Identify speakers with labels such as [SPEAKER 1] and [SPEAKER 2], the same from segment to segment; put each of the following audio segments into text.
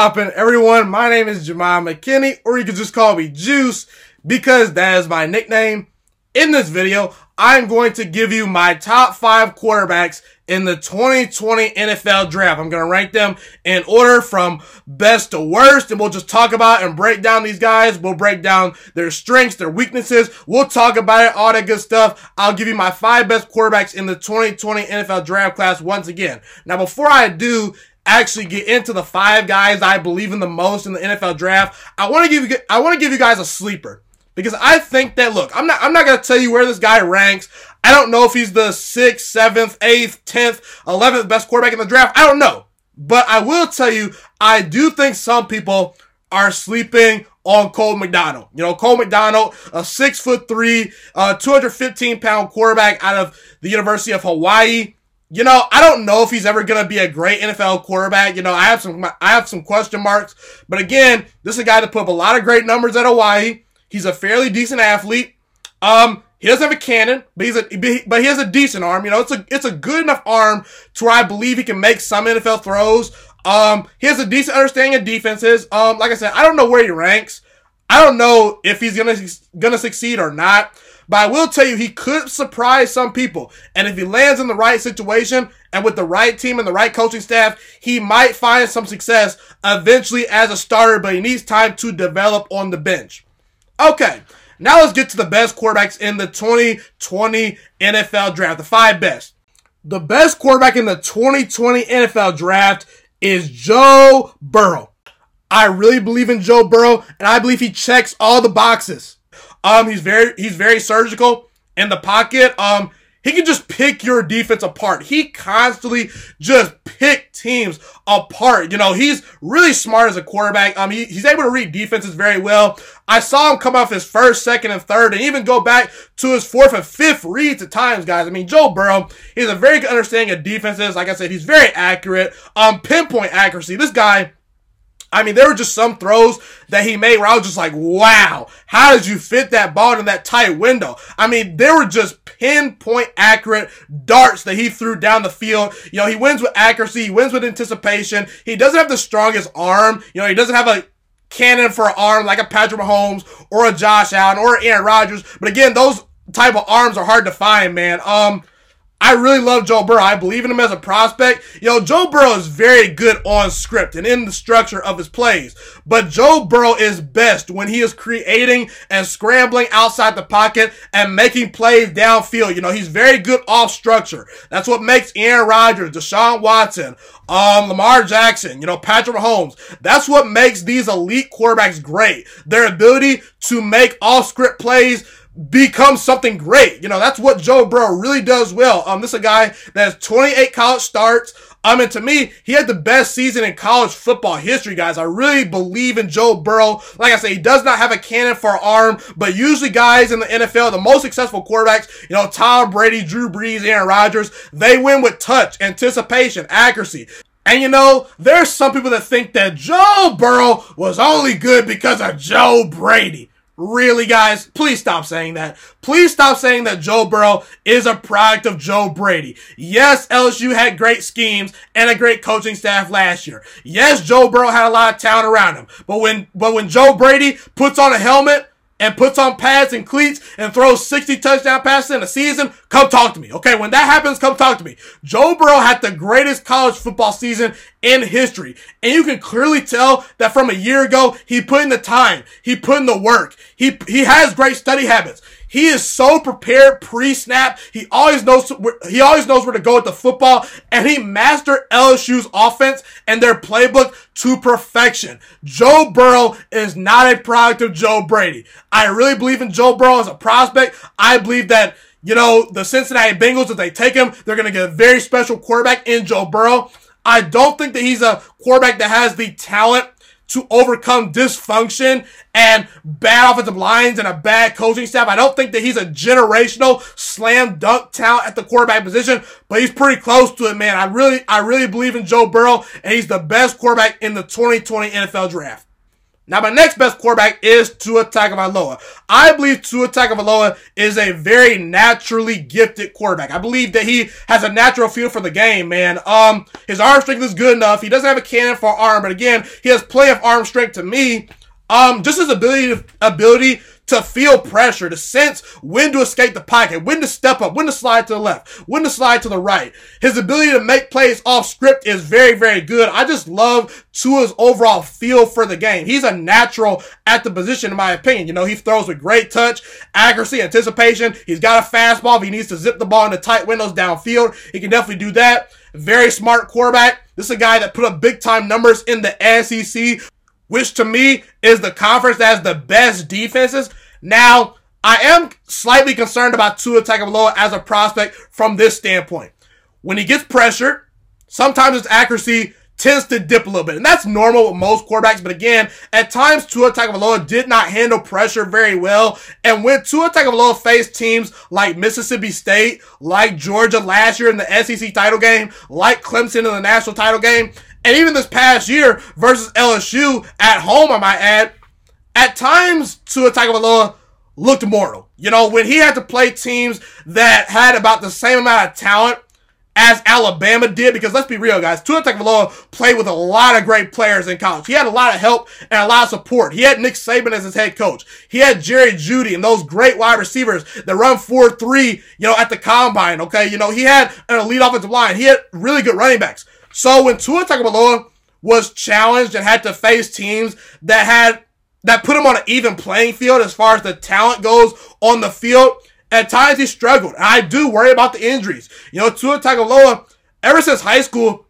[SPEAKER 1] everyone? My name is Ghiman McKinney, or you can just call me Juice because that is my nickname. In this video, I'm going to give you my top five quarterbacks in the 2020 NFL draft. I'm going to rank them in order from best to worst, and we'll just talk about and break down these guys. We'll break down their strengths, their weaknesses. We'll talk about it, all that good stuff. I'll give you my five best quarterbacks in the 2020 NFL draft class once again. Now, before I do, actually get into the five guys I believe in the most in the NFL draft, I want to give you I want to give you guys a sleeper because I think that look, I'm not I'm not gonna tell you where this guy ranks. I don't know if he's the sixth, seventh, eighth, tenth, eleventh best quarterback in the draft. I don't know, but I will tell you I do think some people are sleeping on Cole McDonald. You know, Cole McDonald, a six foot three, uh, 215 pound quarterback out of the University of Hawaii you know, I don't know if he's ever going to be a great NFL quarterback. You know, I have some, I have some question marks. But again, this is a guy that put up a lot of great numbers at Hawaii. He's a fairly decent athlete. Um, he doesn't have a cannon, but he's a, but he has a decent arm. You know, it's a, it's a good enough arm to where I believe he can make some NFL throws. Um, he has a decent understanding of defenses. Um, like I said, I don't know where he ranks. I don't know if he's gonna, gonna succeed or not. But I will tell you, he could surprise some people. And if he lands in the right situation and with the right team and the right coaching staff, he might find some success eventually as a starter, but he needs time to develop on the bench. Okay. Now let's get to the best quarterbacks in the 2020 NFL draft. The five best. The best quarterback in the 2020 NFL draft is Joe Burrow. I really believe in Joe Burrow, and I believe he checks all the boxes. Um, he's very he's very surgical in the pocket. Um, he can just pick your defense apart. He constantly just pick teams apart. You know, he's really smart as a quarterback. Um, he, he's able to read defenses very well. I saw him come off his first, second, and third, and even go back to his fourth and fifth reads at times, guys. I mean, Joe Burrow, he's a very good understanding of defenses. Like I said, he's very accurate. Um, pinpoint accuracy. This guy, I mean, there were just some throws that he made where I was just like, wow, how did you fit that ball in that tight window? I mean, there were just pinpoint accurate darts that he threw down the field. You know, he wins with accuracy, he wins with anticipation. He doesn't have the strongest arm. You know, he doesn't have a cannon for an arm like a Patrick Mahomes or a Josh Allen or Aaron Rodgers. But again, those type of arms are hard to find, man. Um, I really love Joe Burrow. I believe in him as a prospect. You know, Joe Burrow is very good on script and in the structure of his plays. But Joe Burrow is best when he is creating and scrambling outside the pocket and making plays downfield. You know, he's very good off structure. That's what makes Aaron Rodgers, Deshaun Watson, um, Lamar Jackson, you know, Patrick Mahomes. That's what makes these elite quarterbacks great. Their ability to make off script plays become something great. You know, that's what Joe Burrow really does well. Um, this is a guy that has 28 college starts. I mean, to me, he had the best season in college football history, guys. I really believe in Joe Burrow. Like I say, he does not have a cannon for arm, but usually guys in the NFL, the most successful quarterbacks, you know, Tom Brady, Drew Brees, Aaron Rodgers, they win with touch, anticipation, accuracy. And you know, there's some people that think that Joe Burrow was only good because of Joe Brady. Really, guys, please stop saying that. Please stop saying that Joe Burrow is a product of Joe Brady. Yes, LSU had great schemes and a great coaching staff last year. Yes, Joe Burrow had a lot of talent around him. But when, but when Joe Brady puts on a helmet and puts on pads and cleats and throws 60 touchdown passes in a season, come talk to me. Okay, when that happens, come talk to me. Joe Burrow had the greatest college football season in history. And you can clearly tell that from a year ago, he put in the time. He put in the work. He, he has great study habits. He is so prepared pre-snap. He always knows he always knows where to go with the football, and he mastered LSU's offense and their playbook to perfection. Joe Burrow is not a product of Joe Brady. I really believe in Joe Burrow as a prospect. I believe that you know the Cincinnati Bengals, if they take him, they're going to get a very special quarterback in Joe Burrow. I don't think that he's a quarterback that has the talent to overcome dysfunction and bad offensive lines and a bad coaching staff. I don't think that he's a generational slam dunk talent at the quarterback position, but he's pretty close to it, man. I really, I really believe in Joe Burrow, and he's the best quarterback in the 2020 NFL draft. Now, my next best quarterback is Tua Tagovailoa. I believe Tua Tagovailoa is a very naturally gifted quarterback. I believe that he has a natural feel for the game, man. Um, his arm strength is good enough. He doesn't have a cannon for arm, but again, he has plenty of arm strength to me. Um, just his ability to, ability to feel pressure, to sense when to escape the pocket, when to step up, when to slide to the left, when to slide to the right. His ability to make plays off script is very, very good. I just love Tua's overall feel for the game. He's a natural at the position, in my opinion. You know, he throws with great touch, accuracy, anticipation. He's got a fastball. If he needs to zip the ball into tight windows downfield, he can definitely do that. Very smart quarterback. This is a guy that put up big time numbers in the SEC which to me is the conference that has the best defenses. Now, I am slightly concerned about Tua Tagovailoa as a prospect from this standpoint. When he gets pressured, sometimes his accuracy tends to dip a little bit, and that's normal with most quarterbacks. But again, at times Tua Tagovailoa did not handle pressure very well, and when Tua Tagovailoa faced teams like Mississippi State, like Georgia last year in the SEC title game, like Clemson in the national title game, and even this past year versus LSU at home, I might add, at times Tua Tagovailoa looked mortal. You know, when he had to play teams that had about the same amount of talent as Alabama did, because let's be real, guys, Tua Tagovailoa played with a lot of great players in college. He had a lot of help and a lot of support. He had Nick Saban as his head coach. He had Jerry Jeudy and those great wide receivers that run 4-3, you know, at the combine, okay? You know, he had an elite offensive line. He had really good running backs. So when Tua Tagovailoa was challenged and had to face teams that had that put him on an even playing field as far as the talent goes on the field, at times he struggled. And I do worry about the injuries. You know, Tua Tagovailoa, ever since high school,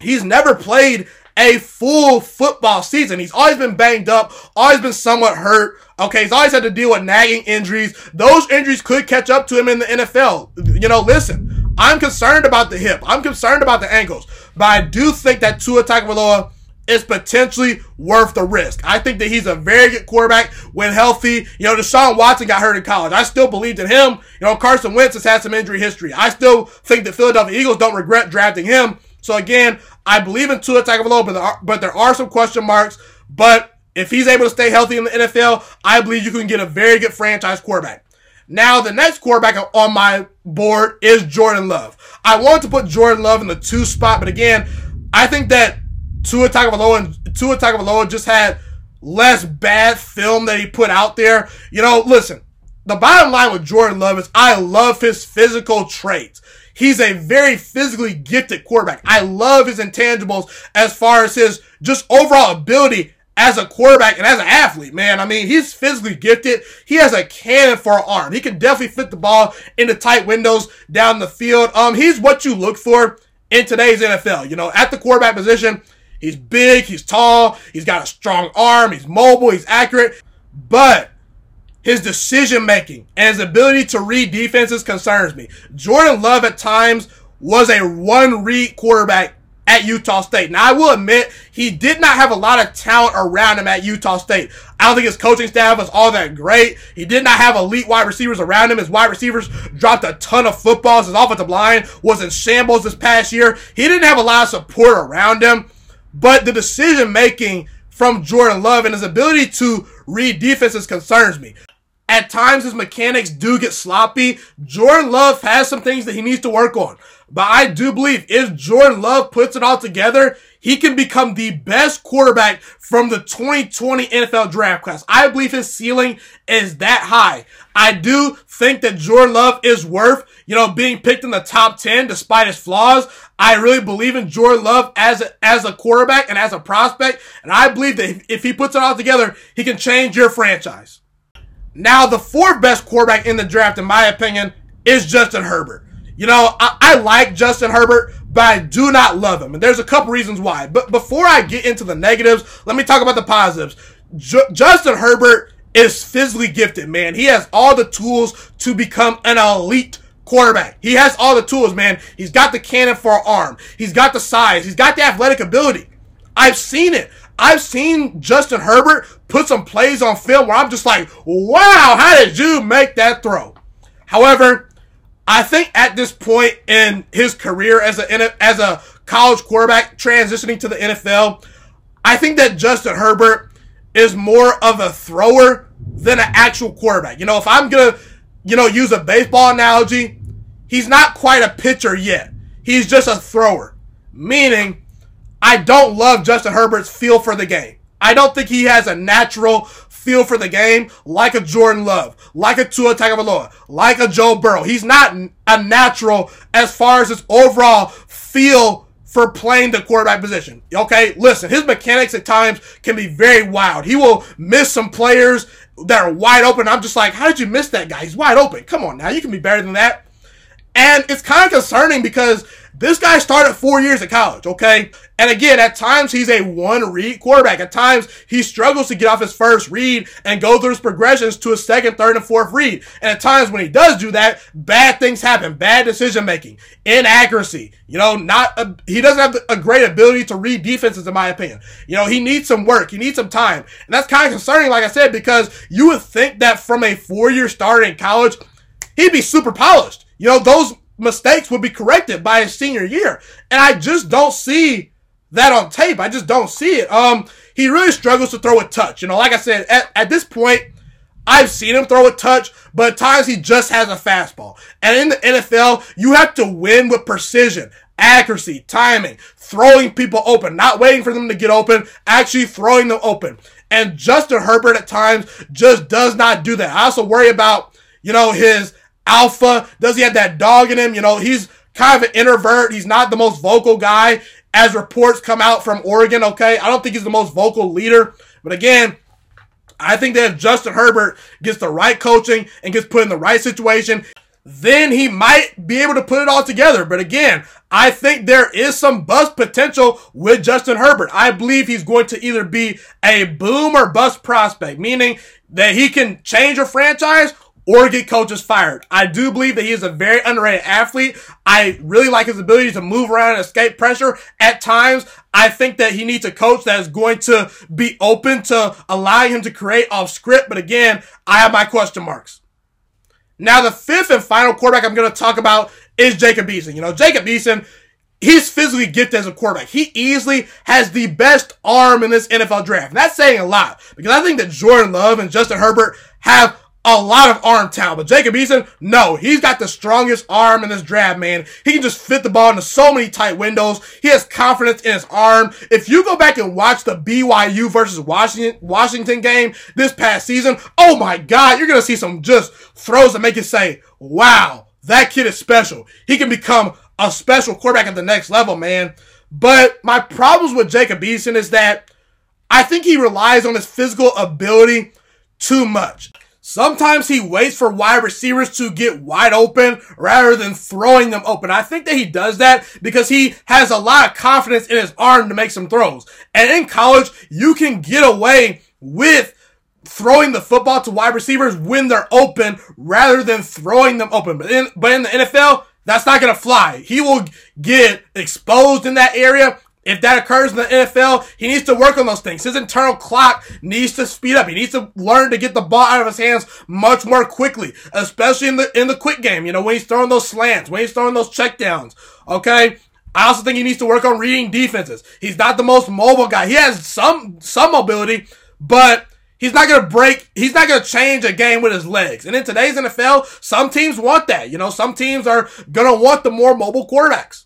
[SPEAKER 1] he's never played a full football season. He's always been banged up, always been somewhat hurt. Okay, he's always had to deal with nagging injuries. Those injuries could catch up to him in the NFL. You know, listen, I'm concerned about the hip. I'm concerned about the ankles. But I do think that Tua Tagovailoa is potentially worth the risk. I think that he's a very good quarterback when healthy. You know, Deshaun Watson got hurt in college. I still believed in him. You know, Carson Wentz has had some injury history. I still think the Philadelphia Eagles don't regret drafting him. So again, I believe in Tua Tagovailoa, but but there are some question marks. But if he's able to stay healthy in the NFL, I believe you can get a very good franchise quarterback. Now, the next quarterback on my board is Jordan Love. I wanted to put Jordan Love in the two spot, but again, I think that Tua Tagovailoa and Tua Tagovailoa just had less bad film that he put out there. You know, listen, the bottom line with Jordan Love is I love his physical traits. He's a very physically gifted quarterback. I love his intangibles as far as his just overall ability as a quarterback and as an athlete, man. I mean, he's physically gifted. He has a cannon for an arm. He can definitely fit the ball into tight windows down the field. Um, he's what you look for in today's NFL. You know, at the quarterback position, he's big, he's tall, he's got a strong arm, he's mobile, he's accurate, but his decision making and his ability to read defenses concerns me. Jordan Love at times was a one read quarterback at Utah State. Now, I will admit, he did not have a lot of talent around him at Utah State. I don't think his coaching staff was all that great. He did not have elite wide receivers around him. His wide receivers dropped a ton of footballs. His offensive line was in shambles this past year. He didn't have a lot of support around him, but the decision making from Jordan Love and his ability to read defenses concerns me. At times, his mechanics do get sloppy. Jordan Love has some things that he needs to work on. But I do believe if Jordan Love puts it all together, he can become the best quarterback from the 2020 NFL draft class. I believe his ceiling is that high. I do think that Jordan Love is worth, you know, being picked in the top 10 despite his flaws. I really believe in Jordan Love as a, as a quarterback and as a prospect. And I believe that if, he puts it all together, he can change your franchise. Now, the fourth best quarterback in the draft, in my opinion, is Justin Herbert. You know, I, I, like Justin Herbert, but I do not love him. And there's a couple reasons why. But before I get into the negatives, let me talk about the positives. Justin Herbert is physically gifted, man. He has all the tools to become an elite quarterback. He has all the tools, man. He's got the cannon for an arm. He's got the size. He's got the athletic ability. I've seen it. I've seen Justin Herbert put some plays on film where I'm just like, wow, how did you make that throw? However, I think at this point in his career as a as a college quarterback transitioning to the NFL, I think that Justin Herbert is more of a thrower than an actual quarterback. You know, if I'm gonna, you know, use a baseball analogy, he's not quite a pitcher yet. He's just a thrower. Meaning, I don't love Justin Herbert's feel for the game. I don't think he has a natural feel for the game like a Jordan Love, like a Tua Tagovailoa, like a Joe Burrow. He's not a natural as far as his overall feel for playing the quarterback position. Okay, listen, his mechanics at times can be very wild. He will miss some players that are wide open. I'm just like, how did you miss that guy? He's wide open. Come on now, you can be better than that. And it's kind of concerning because this guy started four years of college, okay? And again, at times he's a one read quarterback. At times he struggles to get off his first read and go through his progressions to a second, third, and fourth read. And at times when he does do that, bad things happen. Bad decision making, inaccuracy. You know, not a, he doesn't have a great ability to read defenses, in my opinion. You know, he needs some work. He needs some time, and that's kind of concerning, like I said, because you would think that from a four-year starter in college, he'd be super polished. You know, those mistakes would be corrected by his senior year. And I just don't see that on tape. I just don't see it. Um, he really struggles to throw a touch. You know, like I said, at, at this point, I've seen him throw a touch, but at times he just has a fastball. And in the NFL, you have to win with precision, accuracy, timing, throwing people open, not waiting for them to get open, actually throwing them open. And Justin Herbert at times just does not do that. I also worry about, you know, his alpha? Does he have that dog in him? You know, he's kind of an introvert. He's not the most vocal guy as reports come out from Oregon, okay? I don't think he's the most vocal leader. But again, I think that if Justin Herbert gets the right coaching and gets put in the right situation, then he might be able to put it all together. But again, I think there is some bust potential with Justin Herbert. I believe he's going to either be a boom or bust prospect, meaning that he can change a franchise or get coaches fired. I do believe that he is a very underrated athlete. I really like his ability to move around and escape pressure at times. I think that he needs a coach that is going to be open to allowing him to create off script. But again, I have my question marks. Now, the fifth and final quarterback I'm going to talk about is Jacob Eason. You know, Jacob Eason, he's physically gifted as a quarterback. He easily has the best arm in this NFL draft. And that's saying a lot because I think that Jordan Love and Justin Herbert have a lot of arm talent. But Jacob Eason, no, he's got the strongest arm in this draft, man. He can just fit the ball into so many tight windows. He has confidence in his arm. If you go back and watch the BYU versus Washington, Washington game this past season, oh my God, you're going to see some just throws that make you say, wow, that kid is special. He can become a special quarterback at the next level, man. But my problems with Jacob Eason is that I think he relies on his physical ability too much. Sometimes he waits for wide receivers to get wide open rather than throwing them open. I think that he does that because he has a lot of confidence in his arm to make some throws. And in college, you can get away with throwing the football to wide receivers when they're open rather than throwing them open. But in, but in the NFL, that's not going to fly. He will get exposed in that area if that occurs in the NFL, he needs to work on those things. His internal clock needs to speed up. He needs to learn to get the ball out of his hands much more quickly, especially in the in the quick game. You know, when he's throwing those slants, when he's throwing those checkdowns. Okay. I also think he needs to work on reading defenses. He's not the most mobile guy. He has some some mobility, but he's not gonna break. He's not gonna change a game with his legs. And in today's NFL, some teams want that. You know, some teams are gonna want the more mobile quarterbacks.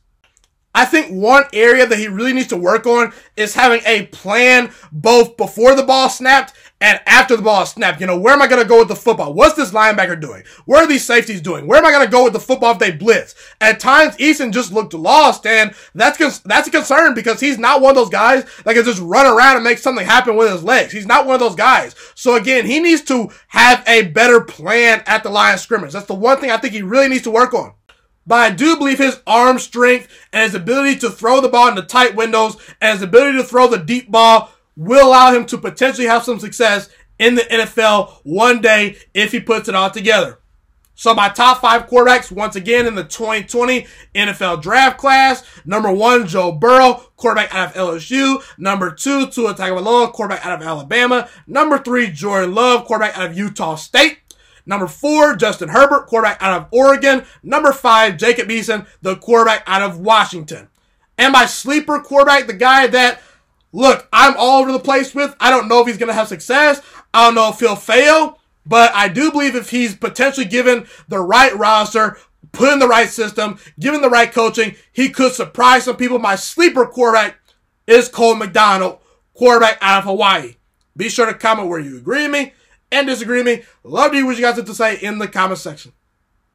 [SPEAKER 1] I think one area that he really needs to work on is having a plan both before the ball snapped and after the ball snapped. You know, where am I going to go with the football? What's this linebacker doing? Where are these safeties doing? Where am I going to go with the football if they blitz? At times, Eason just looked lost, and that's that's a concern because he's not one of those guys that can just run around and make something happen with his legs. He's not one of those guys. So again, he needs to have a better plan at the line of scrimmage. That's the one thing I think he really needs to work on. But I do believe his arm strength and his ability to throw the ball into tight windows and his ability to throw the deep ball will allow him to potentially have some success in the NFL one day if he puts it all together. So my top five quarterbacks, once again, in the 2020 NFL draft class. Number one, Joe Burrow, quarterback out of LSU. Number two, Tua Tagovailoa, quarterback out of Alabama. Number three, Jordan Love, quarterback out of Utah State. Number four, Justin Herbert, quarterback out of Oregon. Number five, Jacob Eason, the quarterback out of Washington. And my sleeper quarterback, the guy that look, I'm all over the place with. I don't know if he's going to have success. I don't know if he'll fail, but I do believe if he's potentially given the right roster, put in the right system, given the right coaching, he could surprise some people. My sleeper quarterback is Cole McDonald, quarterback out of Hawaii. Be sure to comment where you agree with me and disagree with me. Love to hear what you guys have to say in the comment section.